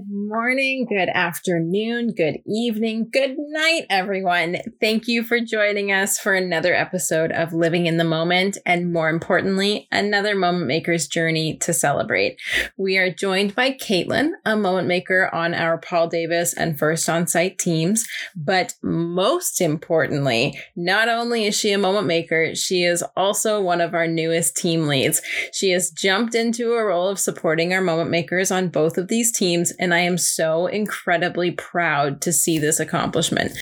Good morning, good afternoon, good evening, good night, everyone. Thank you for joining us for another episode of Living in the Moment, and more importantly, another Moment Maker's journey to celebrate. We are joined by Caitlin, a Moment Maker on our Paul Davis and First On Site teams. But most importantly, not only is she a Moment Maker, she is also one of our newest team leads. She has jumped into a role of supporting our Moment Makers on both of these teams and I am so incredibly proud to see this accomplishment.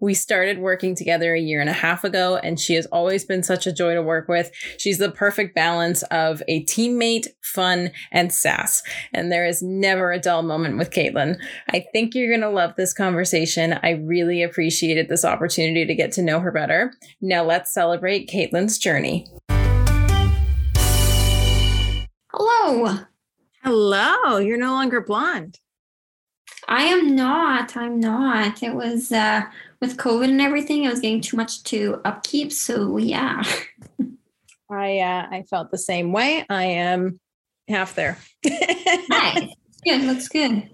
We started working together a year and a half ago, and she has always been such a joy to work with. She's the perfect balance of a teammate, fun, and sass. And there is never a dull moment with Caitlin. I think you're going to love this conversation. I really appreciated this opportunity to get to know her better. Now let's celebrate Caitlin's journey. Hello. Hello. You're no longer blonde. I am not. I'm not. It was uh, with COVID and everything. It was getting too much to upkeep. So yeah. I uh, I felt the same way. I am half there. nice. Good. Looks good.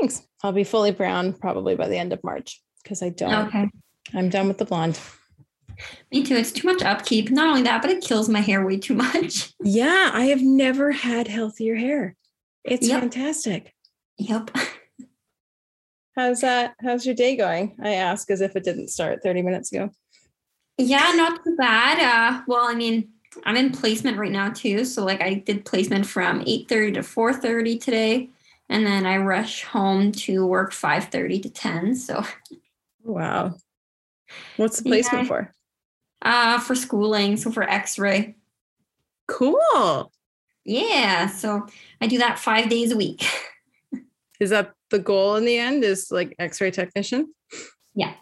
Thanks. I'll be fully brown probably by the end of March because I don't. Okay. I'm done with the blonde. Me too. It's too much upkeep. Not only that, but it kills my hair way too much. Yeah, I have never had healthier hair. It's yep. fantastic. Yep. How's that? How's your day going? I ask as if it didn't start 30 minutes ago. Yeah, not too bad. Uh, well, I mean, I'm in placement right now too. So like I did placement from 8:30 to 4:30 today. And then I rush home to work 5:30 to 10. So wow. What's the placement yeah. for? Uh for schooling, so for x-ray. Cool. Yeah. So I do that five days a week. Is that the goal in the end? Is like X-ray technician? Yeah.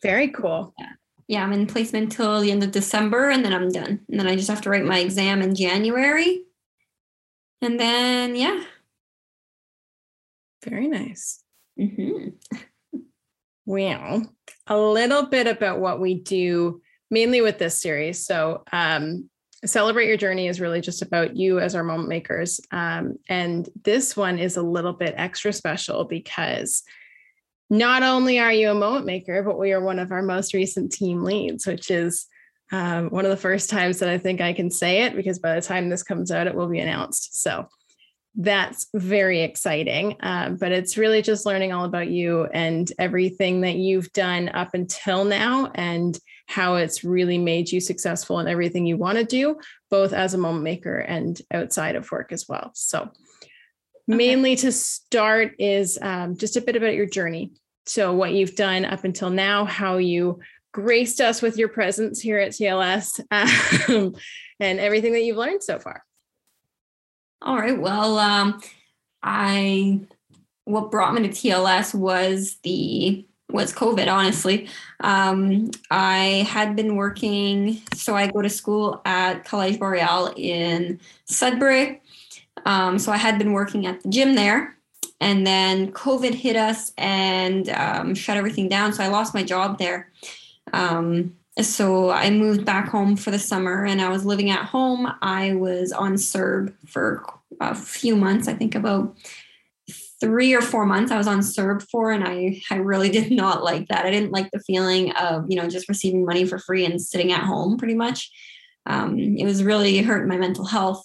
Very cool. Yeah. Yeah, I'm in placement till the end of December and then I'm done. And then I just have to write my exam in January. And then yeah. Very nice. Mm-hmm. well, a little bit about what we do mainly with this series. So um, Celebrate Your Journey is really just about you as our moment makers. Um, and this one is a little bit extra special because not only are you a moment maker, but we are one of our most recent team leads, which is um, one of the first times that I think I can say it because by the time this comes out, it will be announced. So that's very exciting. Um, but it's really just learning all about you and everything that you've done up until now and how it's really made you successful in everything you want to do, both as a moment maker and outside of work as well. So, okay. mainly to start is um, just a bit about your journey. So, what you've done up until now, how you graced us with your presence here at TLS, um, and everything that you've learned so far. All right. Well, um, I what brought me to TLS was the was COVID, honestly. Um, I had been working, so I go to school at College Boreal in Sudbury. Um, so I had been working at the gym there. And then COVID hit us and um, shut everything down. So I lost my job there. Um, so I moved back home for the summer and I was living at home. I was on CERB for a few months, I think about three or four months I was on CERB for, and I I really did not like that. I didn't like the feeling of you know just receiving money for free and sitting at home pretty much. Um, it was really hurting my mental health.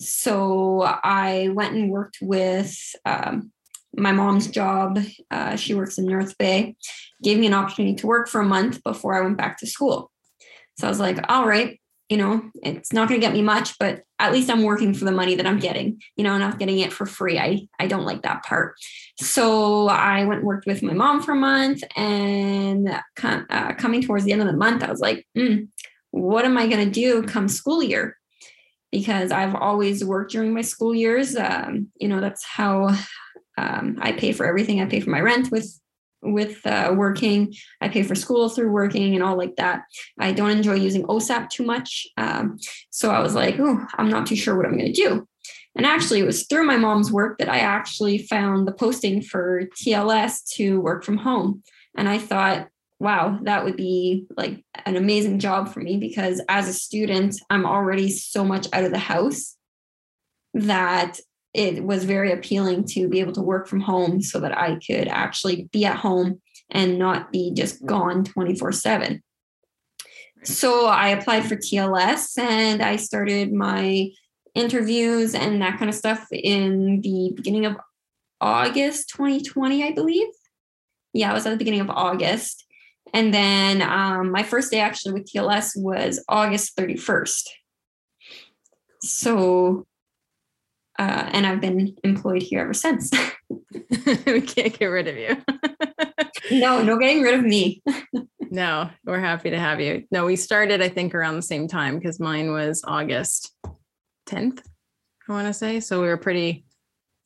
So I went and worked with um, my mom's job. Uh, she works in North Bay. Gave me an opportunity to work for a month before I went back to school. So I was like, all right, you know, it's not going to get me much, but at least I'm working for the money that I'm getting, you know, not getting it for free. I, I don't like that part. So I went and worked with my mom for a month and uh, coming towards the end of the month, I was like, mm, what am I going to do come school year? Because I've always worked during my school years. Um, you know, that's how um, I pay for everything. I pay for my rent with with uh, working. I pay for school through working and all like that. I don't enjoy using OSAP too much. Um, so I was like, oh, I'm not too sure what I'm going to do. And actually, it was through my mom's work that I actually found the posting for TLS to work from home. And I thought, wow, that would be like an amazing job for me because as a student, I'm already so much out of the house that it was very appealing to be able to work from home so that I could actually be at home and not be just gone 24 7. So I applied for TLS and I started my interviews and that kind of stuff in the beginning of August 2020, I believe. Yeah, it was at the beginning of August. And then um, my first day actually with TLS was August 31st. So, uh, and I've been employed here ever since. we can't get rid of you. no, no getting rid of me. no, we're happy to have you. No, we started, I think, around the same time because mine was August 10th, I want to say. So we were pretty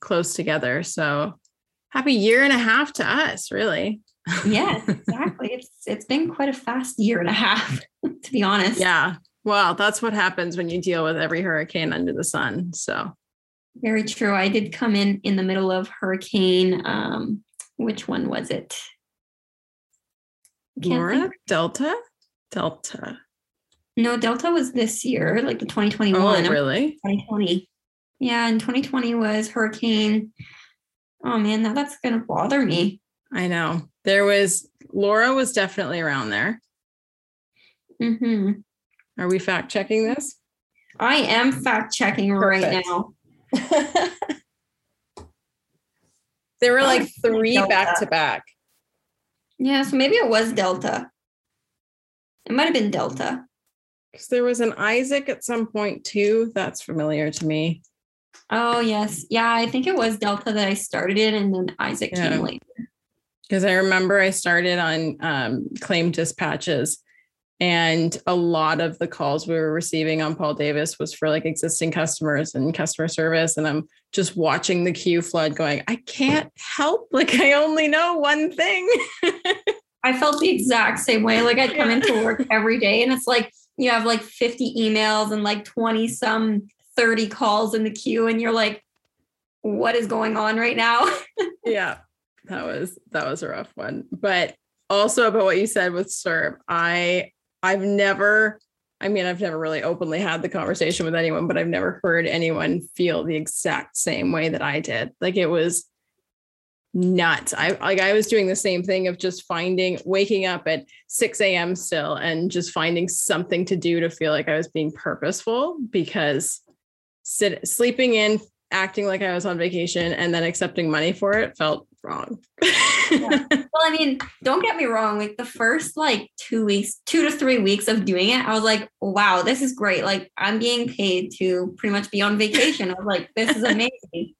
close together. So happy year and a half to us, really. yes, exactly. It's it's been quite a fast year and a half, to be honest. Yeah. Well, that's what happens when you deal with every hurricane under the sun. So very true. I did come in in the middle of hurricane. Um, which one was it? Laura? Delta? Delta. No, Delta was this year, like the 2021. Oh, really? 2020. Yeah, and 2020 was hurricane. Oh man, now that's gonna bother me. I know. There was Laura was definitely around there. Mm-hmm. Are we fact checking this? I am fact checking right now. There were like three back to back. Yeah, so maybe it was Delta. It might have been Delta. Because there was an Isaac at some point too. That's familiar to me. Oh yes, yeah. I think it was Delta that I started in, and then Isaac yeah. came later. Because I remember I started on um, claim dispatches, and a lot of the calls we were receiving on Paul Davis was for like existing customers and customer service. And I'm just watching the queue flood, going, I can't help. Like I only know one thing. I felt the exact same way. Like I'd come into work every day, and it's like you have like 50 emails and like 20 some 30 calls in the queue and you're like what is going on right now yeah that was that was a rough one but also about what you said with CERB i i've never i mean i've never really openly had the conversation with anyone but i've never heard anyone feel the exact same way that i did like it was nuts. I like I was doing the same thing of just finding waking up at 6 a.m. still and just finding something to do to feel like I was being purposeful because sit sleeping in, acting like I was on vacation and then accepting money for it felt wrong. yeah. Well, I mean, don't get me wrong. Like the first like two weeks, two to three weeks of doing it, I was like, wow, this is great. Like I'm being paid to pretty much be on vacation. I was like, this is amazing.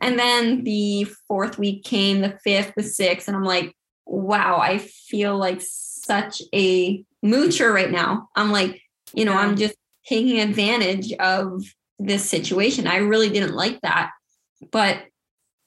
and then the fourth week came, the fifth, the sixth, and I'm like, wow, I feel like such a moocher right now. I'm like, you know, I'm just taking advantage of this situation. I really didn't like that. But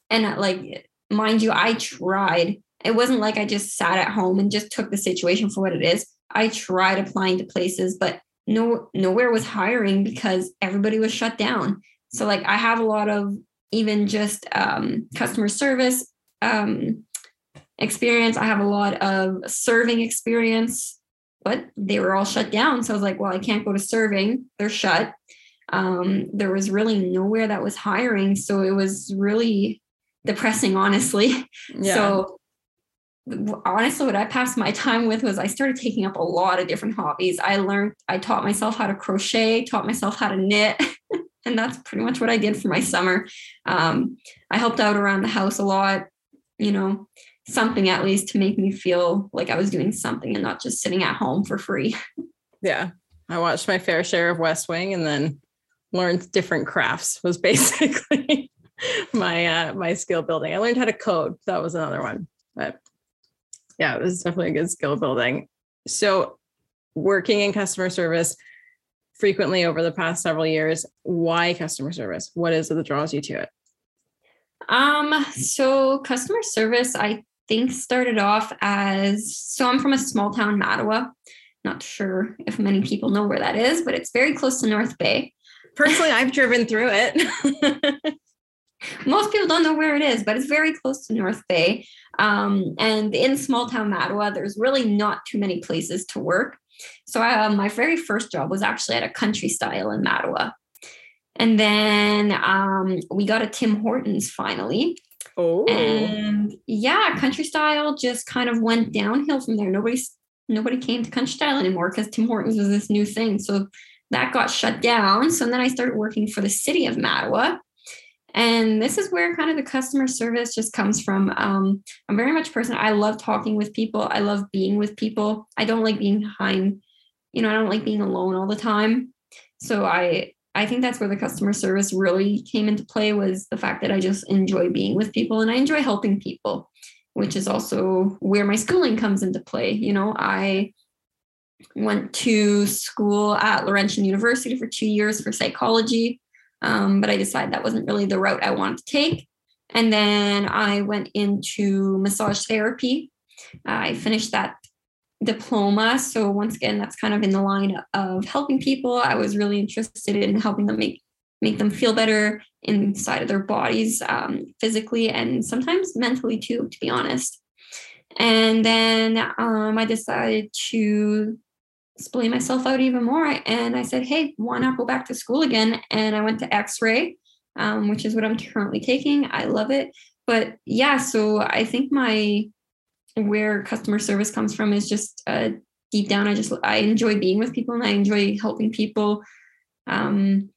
and like mind you, I tried. It wasn't like I just sat at home and just took the situation for what it is. I tried applying to places, but no nowhere was hiring because everybody was shut down. So like I have a lot of even just um, customer service um, experience. I have a lot of serving experience, but they were all shut down. So I was like, well, I can't go to serving. They're shut. Um, there was really nowhere that was hiring. So it was really depressing, honestly. Yeah. So honestly, what I passed my time with was I started taking up a lot of different hobbies. I learned, I taught myself how to crochet, taught myself how to knit. and that's pretty much what I did for my summer. Um, I helped out around the house a lot, you know, something at least to make me feel like I was doing something and not just sitting at home for free. Yeah. I watched my fair share of West Wing and then learned different crafts was basically my uh, my skill building. I learned how to code. That was another one. But yeah, it was definitely a good skill building. So working in customer service frequently over the past several years, why customer service? What is it that draws you to it? Um, so customer service, I think started off as so I'm from a small town, Mattawa. Not sure if many people know where that is, but it's very close to North Bay. Personally, I've driven through it. Most people don't know where it is, but it's very close to North Bay. Um, and in small town Mattawa, there's really not too many places to work. So uh, my very first job was actually at a country style in Mattawa. And then um, we got a Tim Hortons finally. Oh. And yeah, country style just kind of went downhill from there. Nobody's nobody came to country style anymore because Tim Hortons was this new thing. So that got shut down. So then I started working for the city of Mattawa. And this is where kind of the customer service just comes from. Um, I'm very much person. I love talking with people. I love being with people. I don't like being behind, you know, I don't like being alone all the time. So I I think that's where the customer service really came into play was the fact that I just enjoy being with people and I enjoy helping people, which is also where my schooling comes into play. You know, I went to school at Laurentian University for two years for psychology, um, but I decided that wasn't really the route I wanted to take. And then I went into massage therapy. I finished that diploma. So once again, that's kind of in the line of helping people. I was really interested in helping them make make them feel better inside of their bodies, um, physically and sometimes mentally too, to be honest. And then um, I decided to splay myself out even more. And I said, hey, why not go back to school again? And I went to X-ray, um, which is what I'm currently taking. I love it. But yeah, so I think my where customer service comes from is just uh, deep down. I just I enjoy being with people and I enjoy helping people. Um,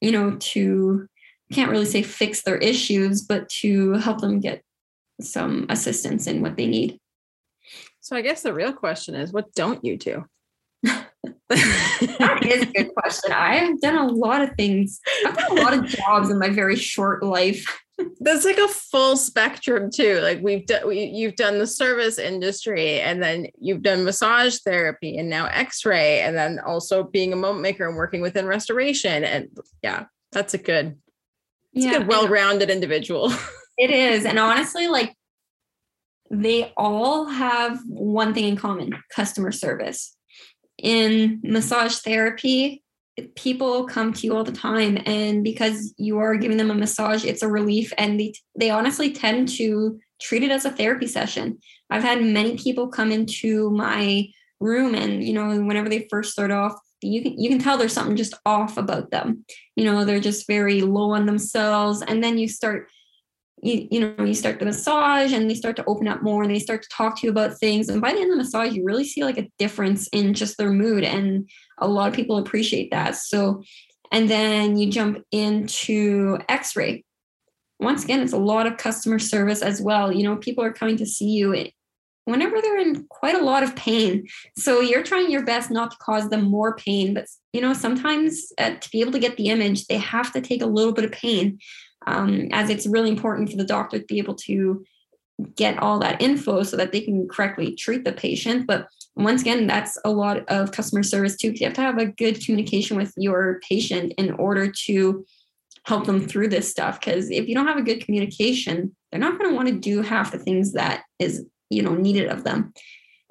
you know, to can't really say fix their issues, but to help them get some assistance in what they need. So I guess the real question is, what don't you do? That is a good question. I have done a lot of things. I've done a lot of jobs in my very short life. That's like a full spectrum too. Like we've done, we, you've done the service industry, and then you've done massage therapy, and now X-ray, and then also being a moment maker and working within restoration. And yeah, that's a good, it's yeah, a good, well-rounded individual. It is, and honestly, like they all have one thing in common: customer service. In massage therapy, people come to you all the time. And because you are giving them a massage it's a relief. And they, they honestly tend to treat it as a therapy session. I've had many people come into my room and you know whenever they first start off you can you can tell there's something just off about them. You know they're just very low on themselves. And then you start you, you know you start the massage and they start to open up more and they start to talk to you about things. And by the end of the massage you really see like a difference in just their mood. And a lot of people appreciate that. So and then you jump into x-ray. Once again it's a lot of customer service as well. You know people are coming to see you whenever they're in quite a lot of pain. So you're trying your best not to cause them more pain but you know sometimes uh, to be able to get the image they have to take a little bit of pain um, as it's really important for the doctor to be able to get all that info so that they can correctly treat the patient. But once again, that's a lot of customer service too. You have to have a good communication with your patient in order to help them through this stuff. Because if you don't have a good communication, they're not going to want to do half the things that is you know needed of them.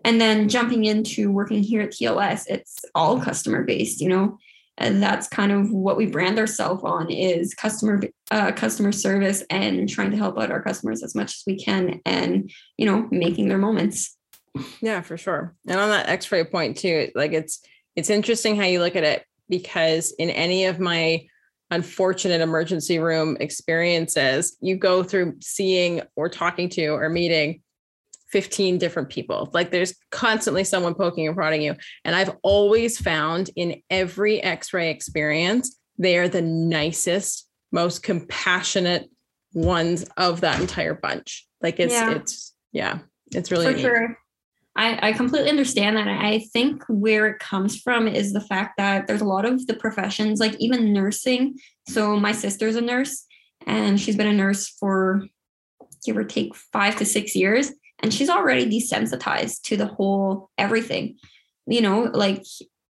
And then jumping into working here at TLS, it's all customer based. You know, and that's kind of what we brand ourselves on is customer uh, customer service and trying to help out our customers as much as we can and you know making their moments. Yeah for sure. And on that x-ray point too like it's it's interesting how you look at it because in any of my unfortunate emergency room experiences you go through seeing or talking to or meeting 15 different people. Like there's constantly someone poking and prodding you. And I've always found in every x ray experience, they are the nicest, most compassionate ones of that entire bunch. Like it's, yeah. it's, yeah, it's really, For sure. I, I completely understand that. I think where it comes from is the fact that there's a lot of the professions, like even nursing. So my sister's a nurse and she's been a nurse for give or take five to six years and she's already desensitized to the whole everything. You know like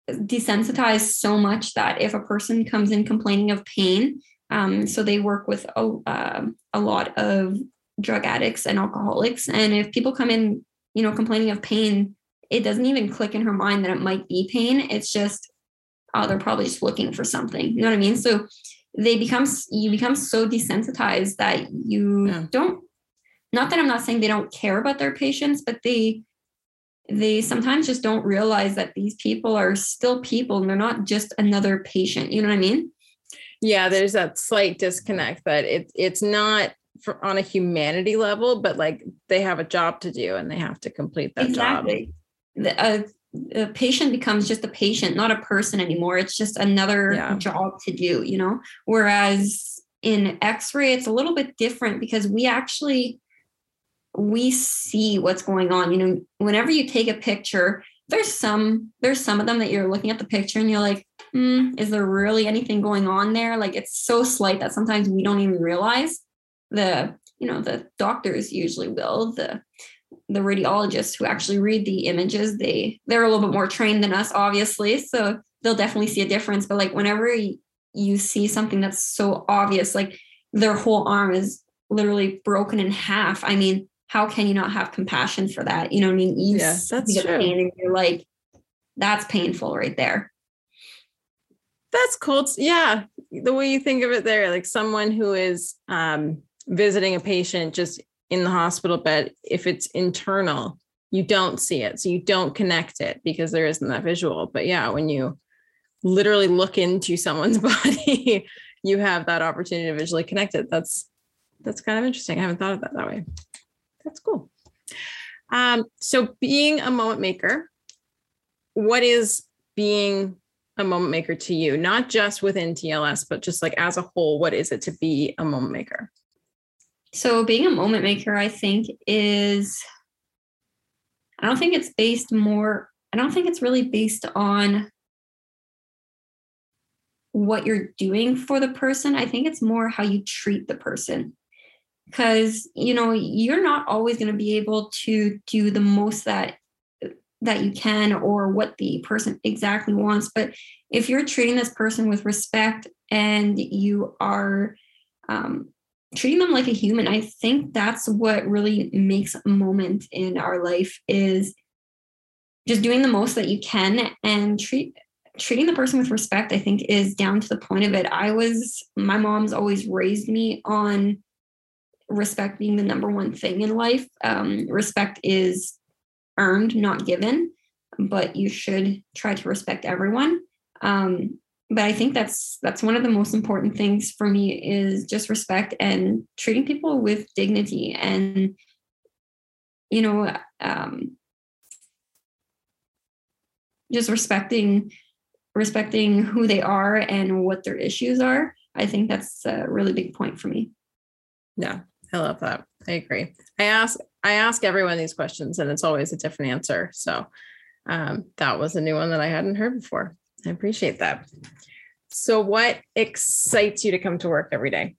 desensitized so much that if a person comes in complaining of pain um, so they work with a, uh, a lot of drug addicts and alcoholics. And if people come in you know complaining of pain it doesn't even click in her mind that it might be pain. It's just oh they're probably just looking for something. You know what i mean? So they become you become so desensitized that you yeah. don't not that I'm not saying they don't care about their patients, but they they sometimes just don't realize that these people are still people and they're not just another patient. You know what I mean? yeah, there's that slight disconnect that it, it's not for, on a humanity level, but like they have a job to do and they have to complete that exactly. job. The, uh, a patient becomes just a patient, not a person anymore. It's just another yeah. job to do, you know? Whereas in x-ray, it's a little bit different because we actually we see what's going on. You know, whenever you take a picture, there's some there's some of them that you're looking at the picture and you're like, mm, is there really anything going on there? Like it's so slight that sometimes we don't even realize. The you know the doctors usually will the the radiologists who actually read the images they they're a little bit more trained than us obviously so they'll definitely see a difference but like whenever you see something that's so obvious like their whole arm is literally broken in half i mean how can you not have compassion for that? You know i mean? You yeah, that's true. pain and you're like that's painful right there. That's cool. Yeah the way you think of it there like someone who is um visiting a patient just in the hospital bed if it's internal you don't see it. So you don't connect it because there isn't that visual. But yeah when you literally look into someone's body you have that opportunity to visually connect it. That's that's kind of interesting. I haven't thought of that that way that's cool um, so being a moment maker what is being a moment maker to you not just within tls but just like as a whole what is it to be a moment maker so being a moment maker, I think is I don't think it's based more, I don't think it's really based on what you're doing for the person. I think it's more how you treat the person. Because, you know, you're not always going to be able to do the most that that you can or what the person exactly wants, but if you're treating this person with respect and you are um, treating them like a human i think that's what really makes a moment in our life is just doing the most that you can and treat treating the person with respect i think is down to the point of it. I was my mom's always raised me on respect being the number one thing in life um, respect is earned not given but you should try to respect everyone um, but I think that's that's one of the most important things for me is just respect and treating people with dignity and you know um, just respecting respecting who they are and what their issues are. I think that's a really big point for me. Yeah, I love that. I agree. I ask I ask everyone these questions and it's always a different answer. So um, that was a new one that I hadn't heard before. I appreciate that. So, what excites you to come to work every day?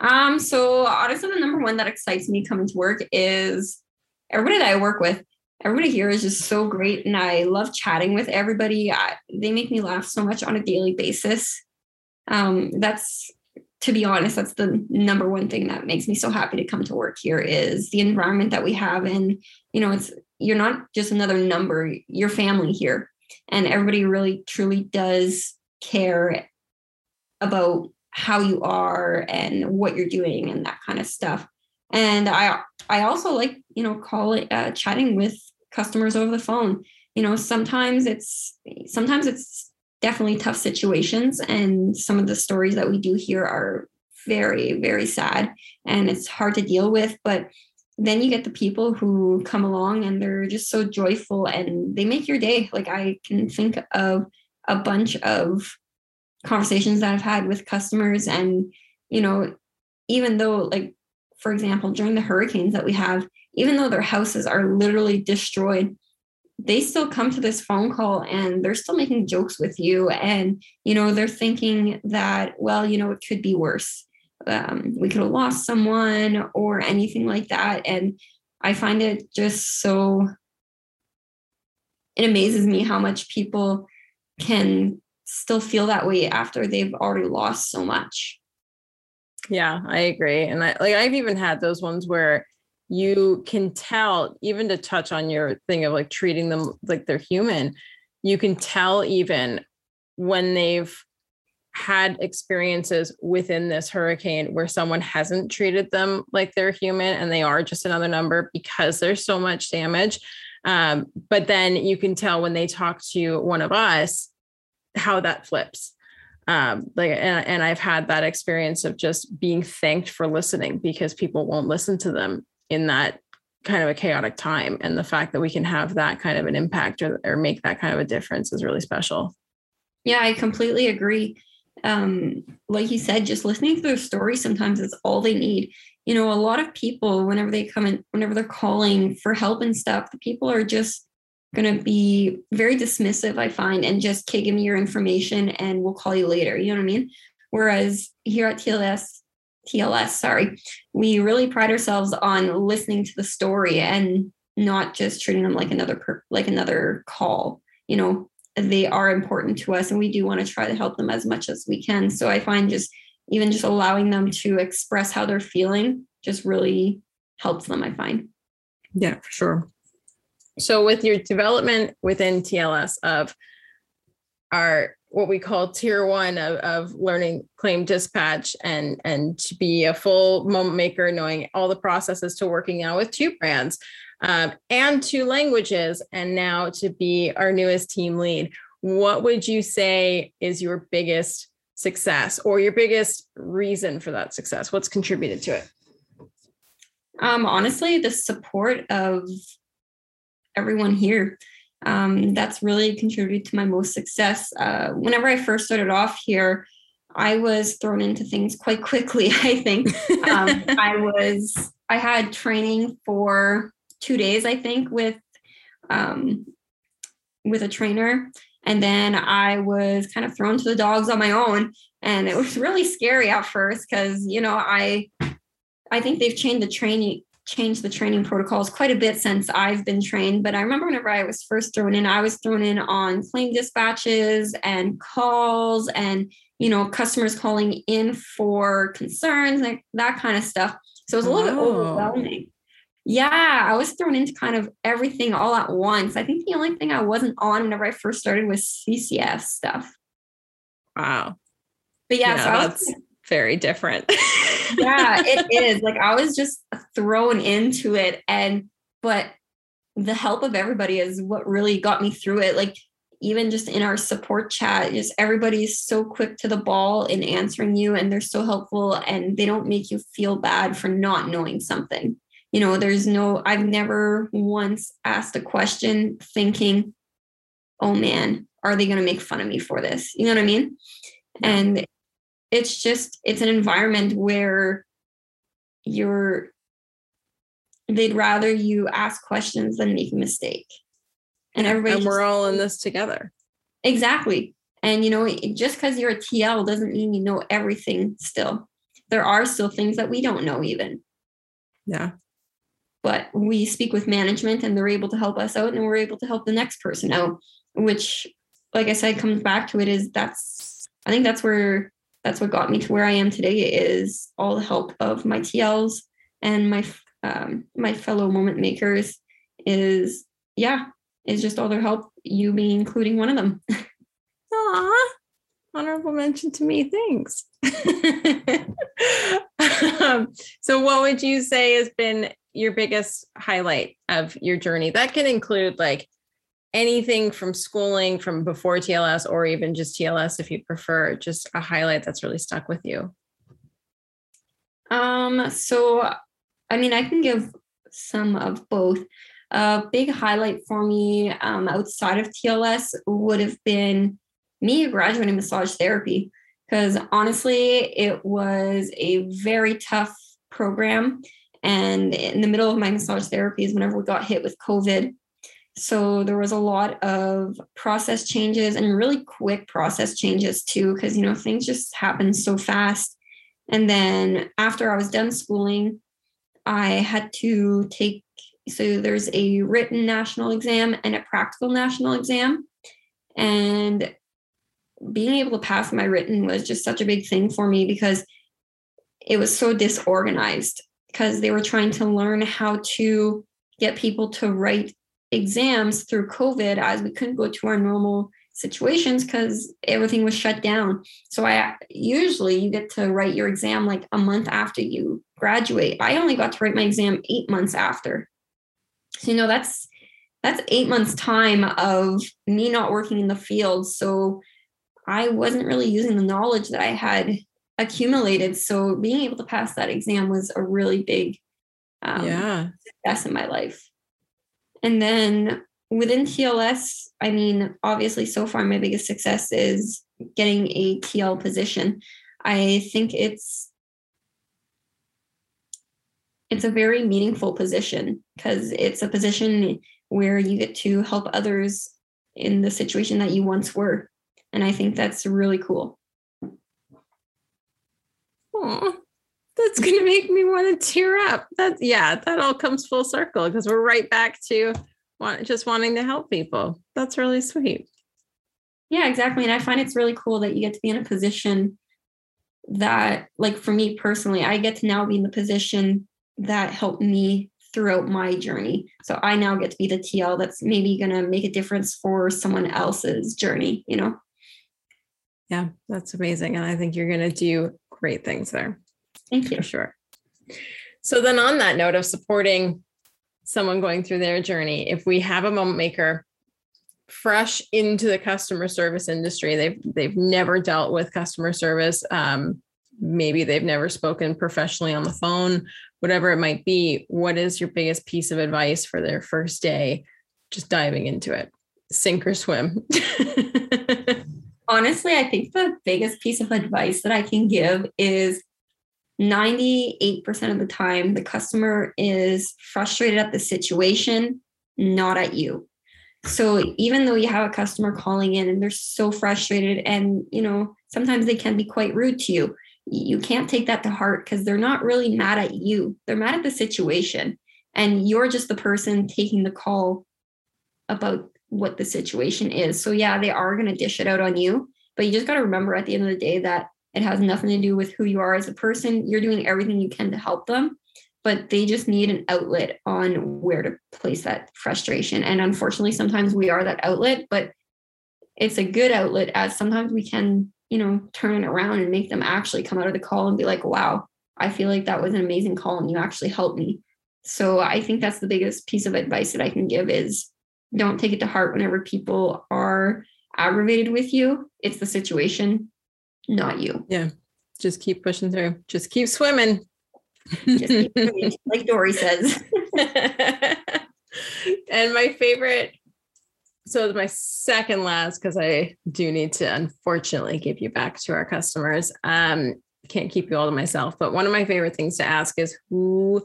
Um, so honestly, the number one that excites me coming to work is everybody that I work with. Everybody here is just so great, and I love chatting with everybody. I, they make me laugh so much on a daily basis. Um, that's to be honest, that's the number one thing that makes me so happy to come to work here is the environment that we have, and you know, it's you're not just another number. You're family here. And everybody really truly does care about how you are and what you're doing and that kind of stuff. And i i also like you know calling uh, chatting with customers over the phone. You know sometimes it's sometimes it's definitely tough situations and some of the stories that we do hear are very very sad and it's hard to deal with but then you get the people who come along and they're just so joyful and they make your day. Like I can think of a bunch of conversations that I've had with customers and you know even though like for example during the hurricanes that we have even though their houses are literally destroyed they still come to this phone call and they're still making jokes with you and you know they're thinking that well you know it could be worse um, we could have lost someone or anything like that. And I find it just so, it amazes me how much people can still feel that way after they've already lost so much. Yeah, I agree. And I like I've even had those ones where you can tell, even to touch on your thing of like treating them like they're human, you can tell even when they've had experiences within this hurricane where someone hasn't treated them like they're human and they are just another number because there's so much damage. Um, but then you can tell when they talk to one of us how that flips. um, like and, and I've had that experience of just being thanked for listening because people won't listen to them in that kind of a chaotic time. And the fact that we can have that kind of an impact or, or make that kind of a difference is really special. Yeah, I completely agree. Um, like you said, just listening to their story sometimes is all they need. You know, a lot of people, whenever they come in, whenever they're calling for help and stuff, the people are just going to be very dismissive, I find, and just, okay, give me your information and we'll call you later. You know what I mean? Whereas here at TLS, TLS, sorry, we really pride ourselves on listening to the story and not just treating them like another per, like another call. You know, they are important to us and we do want to try to help them as much as we can. So I find just even just allowing them to express how they're feeling just really helps them, I find. Yeah, for sure. So with your development within TLS of our what we call tier one of, of learning claim dispatch and and to be a full moment maker knowing all the processes to working now with two brands um, and two languages and now to be our newest team lead. What would you say is your biggest success or your biggest reason for that success? What's contributed to it? Um, honestly the support of everyone here um, that's really contributed to my most success. Uh, whenever I first started off here, I was thrown into things quite quickly. I think um, I was I had training for two days. I think with um, with a trainer, and then I was kind of thrown to the dogs on my own, and it was really scary at first because you know I I think they've changed the training changed the training protocols quite a bit since I've been trained. But I remember whenever I was first thrown in, I was thrown in on claim dispatches and calls and, you know, customers calling in for concerns and that kind of stuff. So it was a little oh. bit overwhelming. Yeah, I was thrown into kind of everything all at once. I think the only thing I wasn't on whenever I first started was CCF stuff. Wow. But yeah, yeah so that's was, very different. yeah, it is. Like I was just thrown into it and but the help of everybody is what really got me through it. Like even just in our support chat, just everybody's so quick to the ball in answering you and they're so helpful and they don't make you feel bad for not knowing something. You know, there's no, I've never once asked a question thinking, oh man, are they going to make fun of me for this? You know what I mean? And it's just it's an environment where you're they'd rather you ask questions than make a mistake. And everybody and we're all in this together. Exactly. And you know just because you're a tl doesn't mean you know everything still. There are still things that we don't know even. Yeah. But we speak with management and they're able to help us out and we're able to help the next person out which like i said comes back to it is that's i think that's where that's what got me to where I am today is all the help of my TLs and my um, my fellow moment makers is yeah is just all their help you being including one of them. Aw, honorable mention to me thanks. Um, so what would you say has been your biggest highlight of your journey? That can include like anything from schooling from before TLS or even just TLS if you prefer, just a highlight that's really stuck with you? Um, so I mean, I can give some of both. A big highlight for me um, outside of TLS would have been me graduating massage therapy because honestly, it was a very tough program. And in the middle of my massage therapy is whenever we got hit with COVID. So there was a lot of process changes and really quick process changes too, because you know things just happen so fast. And then after I was done schooling, I had to take so there's a written national exam and a practical national exam. And being able to pass my written was just such a big thing for me because it was so disorganized because they were trying to learn how to get people to write exams through COVID as we couldn't go to our normal situations because everything was shut down. So I usually you get to write your exam like a month after you graduate. I only got to write my exam eight months after. So you know that's that's eight months time of me not working in the field. So I wasn't really using the knowledge that I had accumulated. So being able to pass that exam was a really big um, yeah. success in my life. And then within TLS, I mean, obviously, so far my biggest success is getting a TL position. I think it's it's a very meaningful position because it's a position where you get to help others in the situation that you once were. And I think that's really cool. Oh, that's going to make me want to tear up. That's, yeah, that all comes full circle because we're right back to want, just wanting to help people. That's really sweet. Yeah, exactly. And I find it's really cool that you get to be in a position that, like for me personally, I get to now be in the position that helped me throughout my journey. So I now get to be the TL that's maybe going to make a difference for someone else's journey, you know? Yeah, that's amazing. And I think you're going to do great things there. Thank you. For sure. So then on that note of supporting someone going through their journey, if we have a moment maker fresh into the customer service industry, they've they've never dealt with customer service, um, maybe they've never spoken professionally on the phone, whatever it might be, what is your biggest piece of advice for their first day? Just diving into it, sink or swim. Honestly, I think the biggest piece of advice that I can give is 98% of the time, the customer is frustrated at the situation, not at you. So even though you have a customer calling in and they're so frustrated, and you know, sometimes they can be quite rude to you, you can't take that to heart because they're not really mad at you. They're mad at the situation. And you're just the person taking the call about what the situation is. So, yeah, they are going to dish it out on you. But you just got to remember at the end of the day that it has nothing to do with who you are as a person. You're doing everything you can to help them, but they just need an outlet on where to place that frustration. And unfortunately, sometimes we are that outlet, but it's a good outlet as sometimes we can you know, turn it around and make them actually come out of the call and be like, wow, I feel like that was an amazing call and you actually helped me. So I think that's the biggest piece of advice that I can give is don't take it to heart whenever people are aggravated with you. It's the situation, not you. Yeah. Just keep pushing through. Just keep swimming. Just keep swimming, like Dory says. and my favorite so my second last because i do need to unfortunately give you back to our customers um can't keep you all to myself but one of my favorite things to ask is who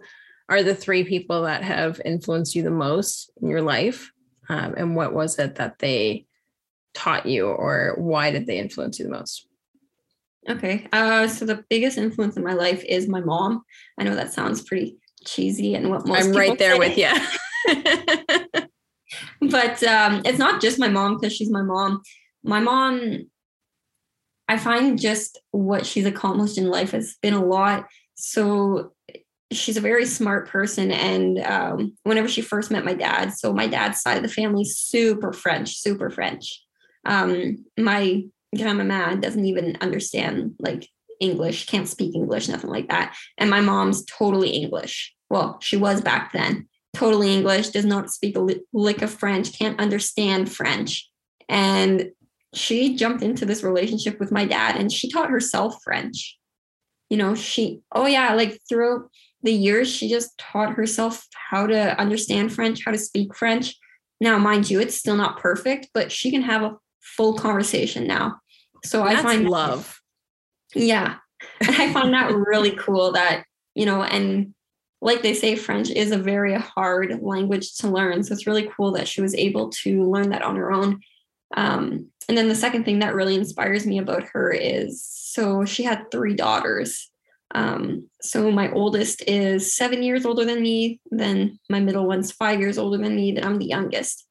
are the three people that have influenced you the most in your life um, and what was it that they taught you or why did they influence you the most okay uh, so the biggest influence in my life is my mom i know that sounds pretty cheesy and what most i'm right there say. with you but um, it's not just my mom because she's my mom. My mom, I find just what she's accomplished in life has been a lot. So she's a very smart person. And um, whenever she first met my dad, so my dad's side of the family, super French, super French. Um, my grandma doesn't even understand like English, can't speak English, nothing like that. And my mom's totally English. Well, she was back then totally English, does not speak a lick of French, can't understand French. And she jumped into this relationship with my dad and she taught herself French. You know, she, oh yeah, like throughout the years, she just taught herself how to understand French, how to speak French. Now, mind you, it's still not perfect, but she can have a full conversation now. So That's I find love. That, yeah. And I find that really cool that, you know, and like they say, French is a very hard language to learn. So it's really cool that she was able to learn that on her own. Um, and then the second thing that really inspires me about her is so she had three daughters. Um, so my oldest is seven years older than me, then my middle one's five years older than me, then I'm the youngest.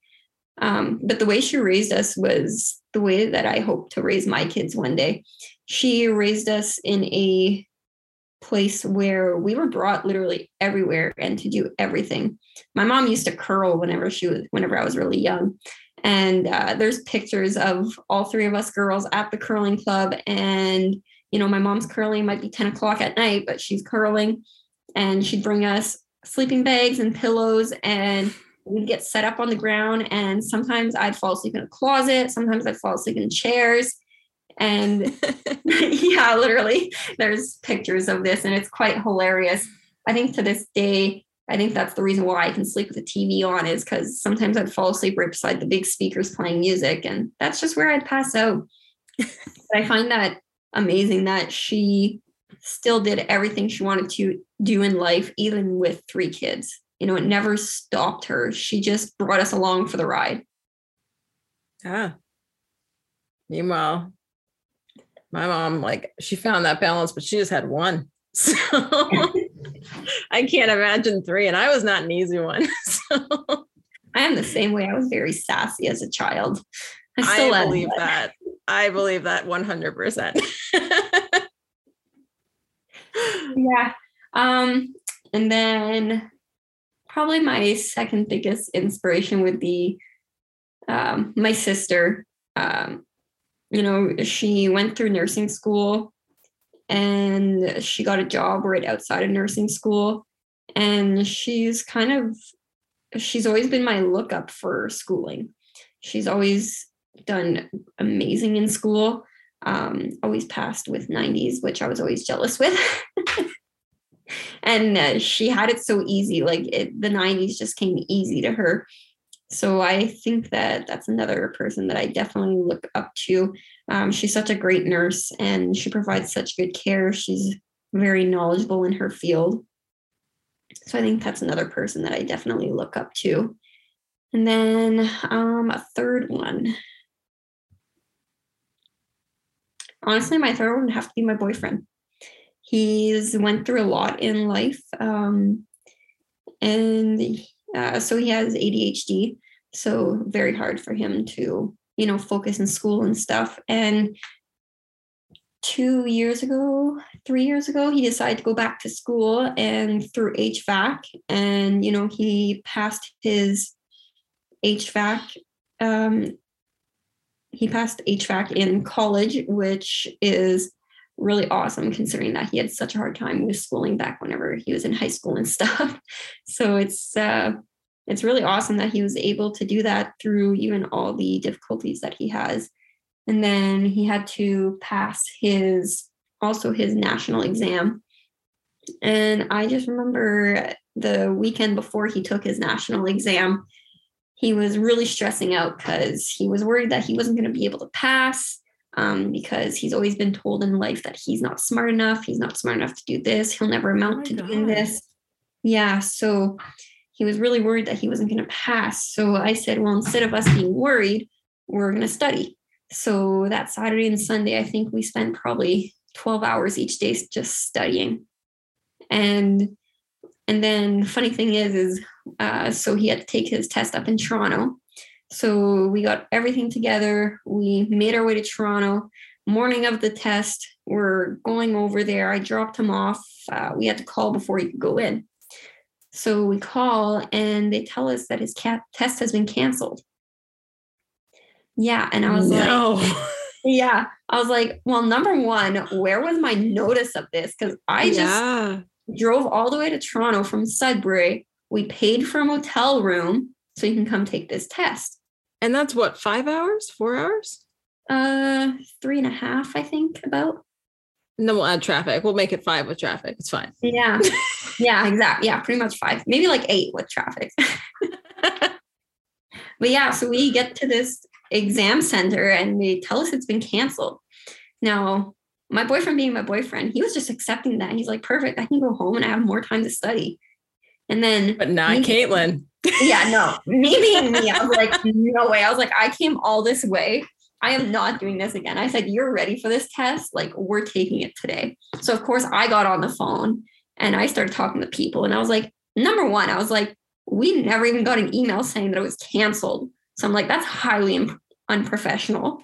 Um, but the way she raised us was the way that I hope to raise my kids one day. She raised us in a place where we were brought literally everywhere and to do everything. My mom used to curl whenever she was whenever I was really young. And uh, there's pictures of all three of us girls at the curling club. And, you know, my mom's curling might be 10 o'clock at night, but she's curling. And she'd bring us sleeping bags and pillows and we'd get set up on the ground. And sometimes I'd fall asleep in a closet. Sometimes I'd fall asleep in chairs. And yeah, literally, there's pictures of this, and it's quite hilarious. I think to this day, I think that's the reason why I can sleep with the TV on is because sometimes I'd fall asleep right beside the big speakers playing music, and that's just where I'd pass out. but I find that amazing that she still did everything she wanted to do in life, even with three kids. You know, it never stopped her. She just brought us along for the ride. Yeah. Meanwhile, my mom, like, she found that balance, but she just had one. So I can't imagine three. And I was not an easy one. So I am the same way. I was very sassy as a child. I, I believe that. I believe that 100%. yeah. Um, and then probably my second biggest inspiration would be um, my sister. Um, you know, she went through nursing school and she got a job right outside of nursing school. And she's kind of, she's always been my lookup for schooling. She's always done amazing in school. Um, always passed with 90s, which I was always jealous with. and uh, she had it so easy. Like it, the 90s just came easy to her. So I think that that's another person that I definitely look up to. Um, she's such a great nurse and she provides such good care. She's very knowledgeable in her field. So I think that's another person that I definitely look up to. And then um, a third one. Honestly, my third one would have to be my boyfriend. He's went through a lot in life, um, and uh, so he has ADHD. So very hard for him to, you know, focus in school and stuff. And two years ago, three years ago, he decided to go back to school and through HVAC. And, you know, he passed his HVAC. Um, he passed HVAC in college, which is really awesome considering that he had such a hard time with schooling back whenever he was in high school and stuff. So it's uh, it's really awesome that he was able to do that through even all the difficulties that he has. And then he had to pass his also his national exam. And I just remember the weekend before he took his national exam, he was really stressing out because he was worried that he wasn't going to be able to pass um, because he's always been told in life that he's not smart enough. He's not smart enough to do this. He'll never amount oh to God. doing this. Yeah. So he was really worried that he wasn't going to pass. So I said, well, instead of us being worried, we're going to study. So that Saturday and Sunday, I think we spent probably 12 hours each day just studying. And and then funny thing is, is uh, so he had to take his test up in Toronto. So we got everything together. We made our way to Toronto. Morning of the test, we're going over there. I dropped him off. Uh, we had to call before he could go in. So we call and they tell us that his cat test has been canceled. Yeah. And I was no. like, yeah. I was like, well, number one, where was my notice of this? Because I just yeah. drove all the way to Toronto from Sudbury. We paid for a motel room so you can come take this test. And that's what, five hours, four hours? Uh, three and a half, I think, about. And then we'll add traffic. We'll make it five with traffic. It's fine. Yeah. yeah, exactly. Yeah, pretty much five, maybe like eight with traffic. but yeah, so we get to this exam center and they tell us it's been canceled. Now, my boyfriend being my boyfriend, he was just accepting that. He's like, perfect. I can go home and I have more time to study. And then, but not me, Caitlin. Yeah, no, me being me, I was like, no way. I was like, I came all this way. I am not doing this again. I said, you're ready for this test. Like, we're taking it today. So, of course, I got on the phone and I started talking to people. And I was like, number one, I was like, we never even got an email saying that it was canceled. So I'm like, that's highly imp- unprofessional.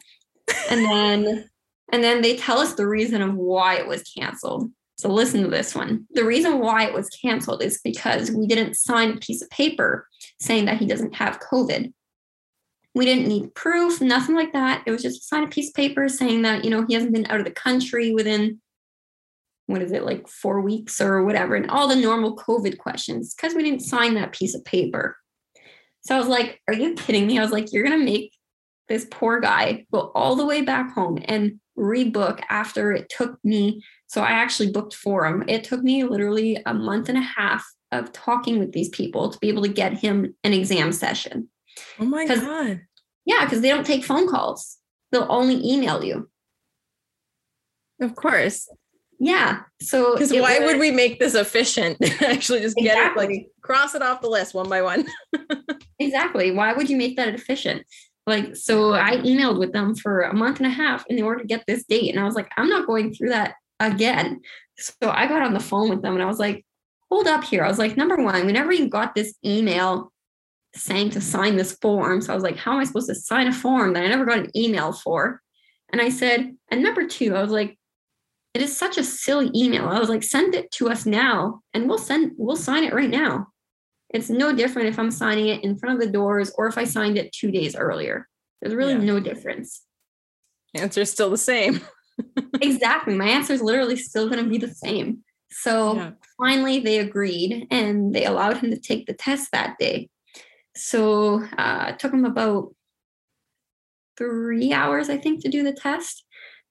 And then, and then they tell us the reason of why it was canceled. So listen to this one. The reason why it was canceled is because we didn't sign a piece of paper saying that he doesn't have COVID. We didn't need proof, nothing like that. It was just sign a piece of paper saying that, you know, he hasn't been out of the country within what is it, like four weeks or whatever, and all the normal COVID questions because we didn't sign that piece of paper. So I was like, are you kidding me? I was like, you're gonna make this poor guy go all the way back home and rebook after it took me. So I actually booked for him. It took me literally a month and a half of talking with these people to be able to get him an exam session. Oh my God. Yeah, because they don't take phone calls, they'll only email you. Of course. Yeah. So, because why was- would we make this efficient? Actually, just get it like cross it off the list one by one. Exactly. Why would you make that efficient? Like, so I emailed with them for a month and a half in order to get this date. And I was like, I'm not going through that again. So I got on the phone with them and I was like, hold up here. I was like, number one, we never even got this email saying to sign this form. So I was like, how am I supposed to sign a form that I never got an email for? And I said, and number two, I was like, it is such a silly email. I was like, send it to us now and we'll send, we'll sign it right now. It's no different if I'm signing it in front of the doors or if I signed it two days earlier. There's really Yeah. no difference. Answer's still the same. exactly. My answer is literally still going to be the same. So Yeah. finally, they agreed and they allowed him to take the test that day. So uh, it took him about three hours, I think, to do the test.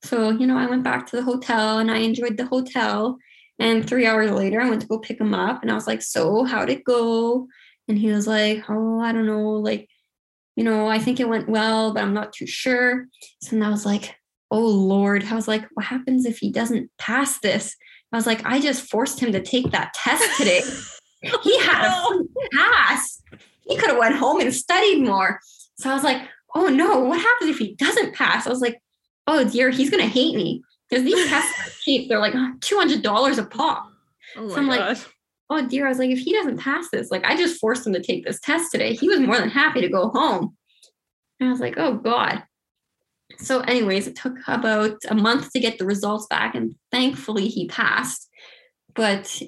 So, you know, I went back to the hotel and I enjoyed the hotel. And three hours later, I went to go pick him up and I was like, So, how'd it go? And he was like, Oh, I don't know. Like, you know, I think it went well, but I'm not too sure. So then I was like, Oh Lord. I was like, What happens if he doesn't pass this? I was like, I just forced him to take that test today. he oh, had a pass. He could have went home and studied more. So I was like, oh no, what happens if he doesn't pass? I was like, oh dear, he's gonna hate me. Because these tests are cheap. They're like $200 a pop. Oh So I'm like, Oh dear, I was like, if he doesn't pass this, like I just forced him to take this test today. He was more than happy to go home. And I was like, oh God. So, anyways, it took about a month to get the results back, and thankfully he passed. But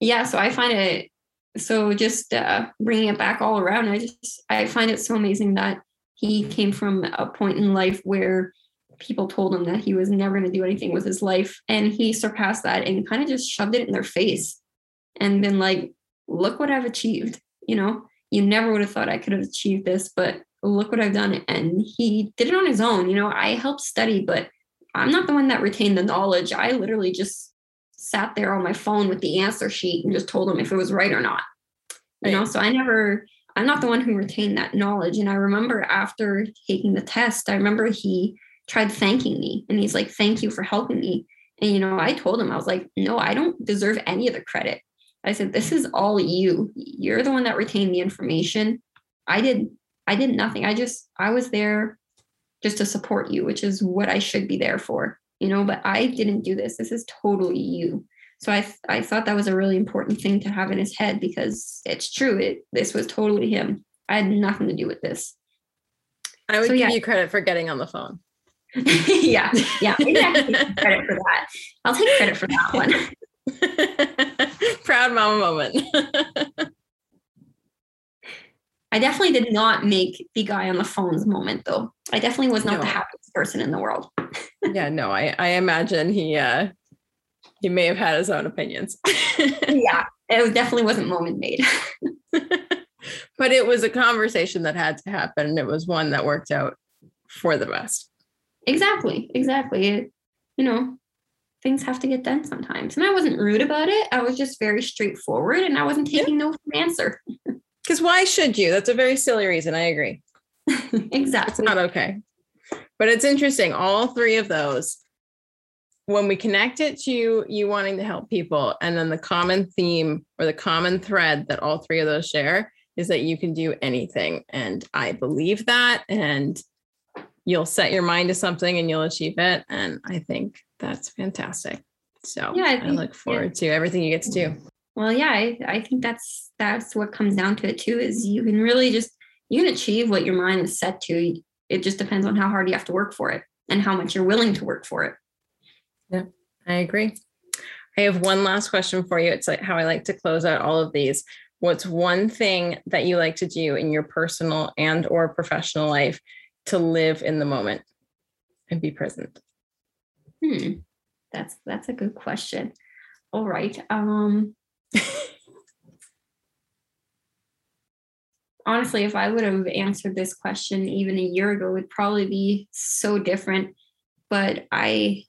yeah, so I find it so just uh, bringing it back all around. I just I find it so amazing that he came from a point in life where people told him that he was never going to do anything with his life, and he surpassed that and kind of just shoved it in their face and been like, look what I've achieved. You know, you never would have thought I could have achieved this, but look what I've done. And he did it on his own. You know, I helped study, but I'm not the one that retained the knowledge. I literally just sat there on my phone with the answer sheet and just told him if it was right or not. You know, so I never, I'm not the one who retained that knowledge. And I remember after taking the test, I remember he tried thanking me and he's like, thank you for helping me. And, you know, I told him, I was like, no, I don't deserve any of the credit. I said, this is all you. You're the one that retained the information. I did, I did nothing. I just, I was there just to support you, which is what I should be there for, you know, but I didn't do this. This is totally you. So I, I thought that was a really important thing to have in his head because it's true. It, this was totally him. I had nothing to do with this. I would So, give yeah. you credit for getting on the phone. yeah. Yeah. Maybe I can take credit for that. I'll take credit for that one. Proud mama moment. I definitely did not make the guy on the phones moment though. I definitely was not the happiest person in the world. yeah, no, I, I imagine he uh he may have had his own opinions. yeah. It definitely wasn't moment made. but it was a conversation that had to happen and it was one that worked out for the best. exactly. Exactly. It, you know, things have to get done sometimes. And I wasn't rude about it. I was just very straightforward and I wasn't taking no for an answer. Because why should you? That's a very silly reason. I agree. It's exactly. not okay. But it's interesting. All three of those, when we connect it to you wanting to help people, and then the common theme or the common thread that all three of those share is that you can do anything. And I believe that. And you'll set your mind to something and you'll achieve it. And I think that's fantastic. So Yeah, I I, look forward to everything you get to do. Well, yeah, I, I think that's that's what comes down to it too, is you can really just you can achieve what your mind is set to. It just depends on how hard you have to work for it and how much you're willing to work for it. Yeah i agree. I have one last question for you. It's like how I like to close out all of these. What's one thing that you like to do in your personal and or professional life to live in the moment and be present? Hmm. That's that's a good question. All right. Um honestly, if I would have answered this question even a year ago, it would probably be so different. but I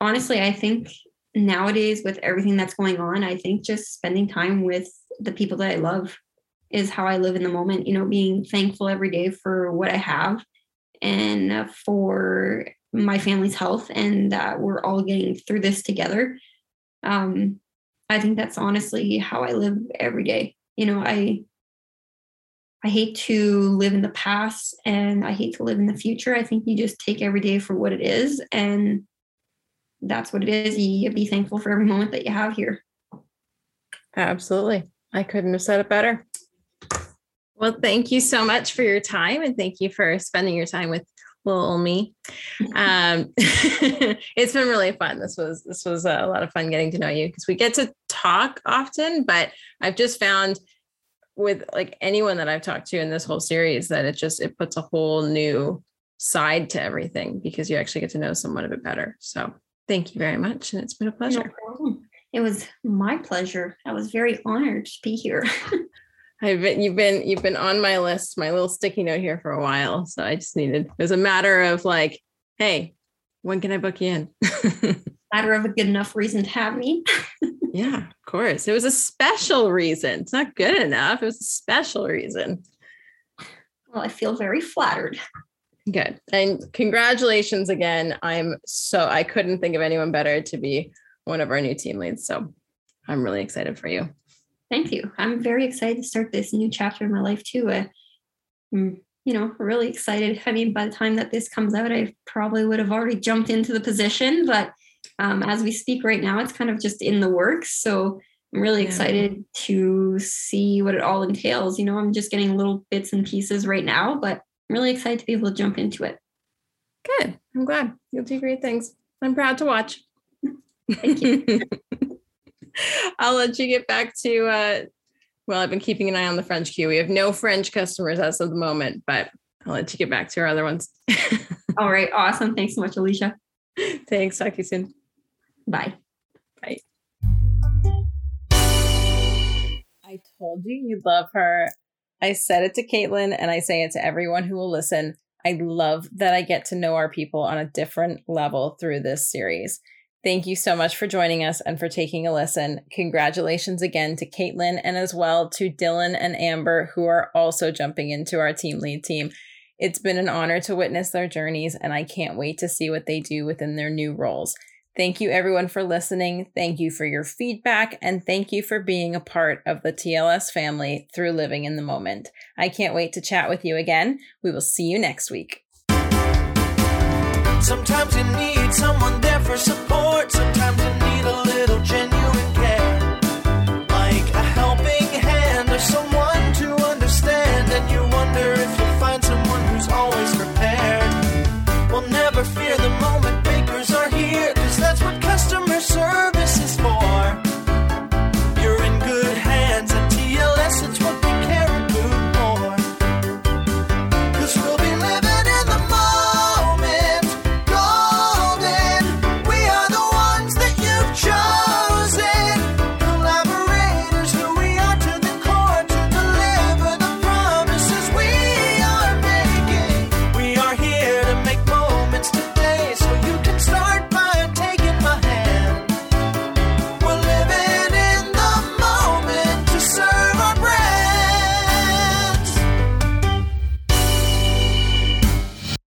honestly, I think nowadays with everything that's going on, I think just spending time with the people that I love is how I live in the moment, you know, being thankful every day for what I have and for my family's health and that we're all getting through this together. Um, I think that's honestly how I live every day. You know, I I hate to live in the past and I hate to live in the future. I think you just take every day for what it is and that's what it is. You be thankful for every moment that you have here. Absolutely. I couldn't have said it better. Well, thank you so much for your time and thank you for spending your time with little me. Um, it's been really fun. This was this was a lot of fun getting to know you because we get to talk often, but I've just found with like anyone that I've talked to in this whole series that it just it puts a whole new side to everything because you actually get to know someone a bit better. So thank you very much. And it's been a pleasure. No it was my pleasure. I was very honored to be here. I've been you've been you've been on my list, my little sticky note here for a while. So I just needed it was a matter of like, hey, when can I book you in? matter of a good enough reason to have me. yeah, of course. It was a special reason. It's not good enough. It was a special reason. Well, I feel very flattered. Good. And congratulations again. I'm so I couldn't think of anyone better to be one of our new team leads. So I'm really excited for you. Thank you. I'm very excited to start this new chapter in my life too. Uh, I'm, you know, really excited. I mean, by the time that this comes out, I probably would have already jumped into the position, but um, as we speak right now, it's kind of just in the works. So I'm really yeah. excited to see what it all entails. You know, I'm just getting little bits and pieces right now, but I'm really excited to be able to jump into it. Good. I'm glad. You'll do great things. I'm proud to watch. Thank you. I'll let you get back to uh well, I've been keeping an eye on the French queue. We have no French customers as of the moment, but I'll let you get back to our other ones. All right. Awesome. Thanks so much, Alicia. Thanks. Talk to you soon. Bye. Bye. I told you you'd love her. I said it to Caitlin and I say it to everyone who will listen. I love that I get to know our people on a different level through this series. Thank you so much for joining us and for taking a listen. Congratulations again to Caitlin and as well to Dylan and Amber, who are also jumping into our team lead team. It's been an honor to witness their journeys, and I can't wait to see what they do within their new roles. Thank you, everyone, for listening. Thank you for your feedback, and thank you for being a part of the TLS family through living in the moment. I can't wait to chat with you again. We will see you next week. Sometimes you need someone there for support. Little genuine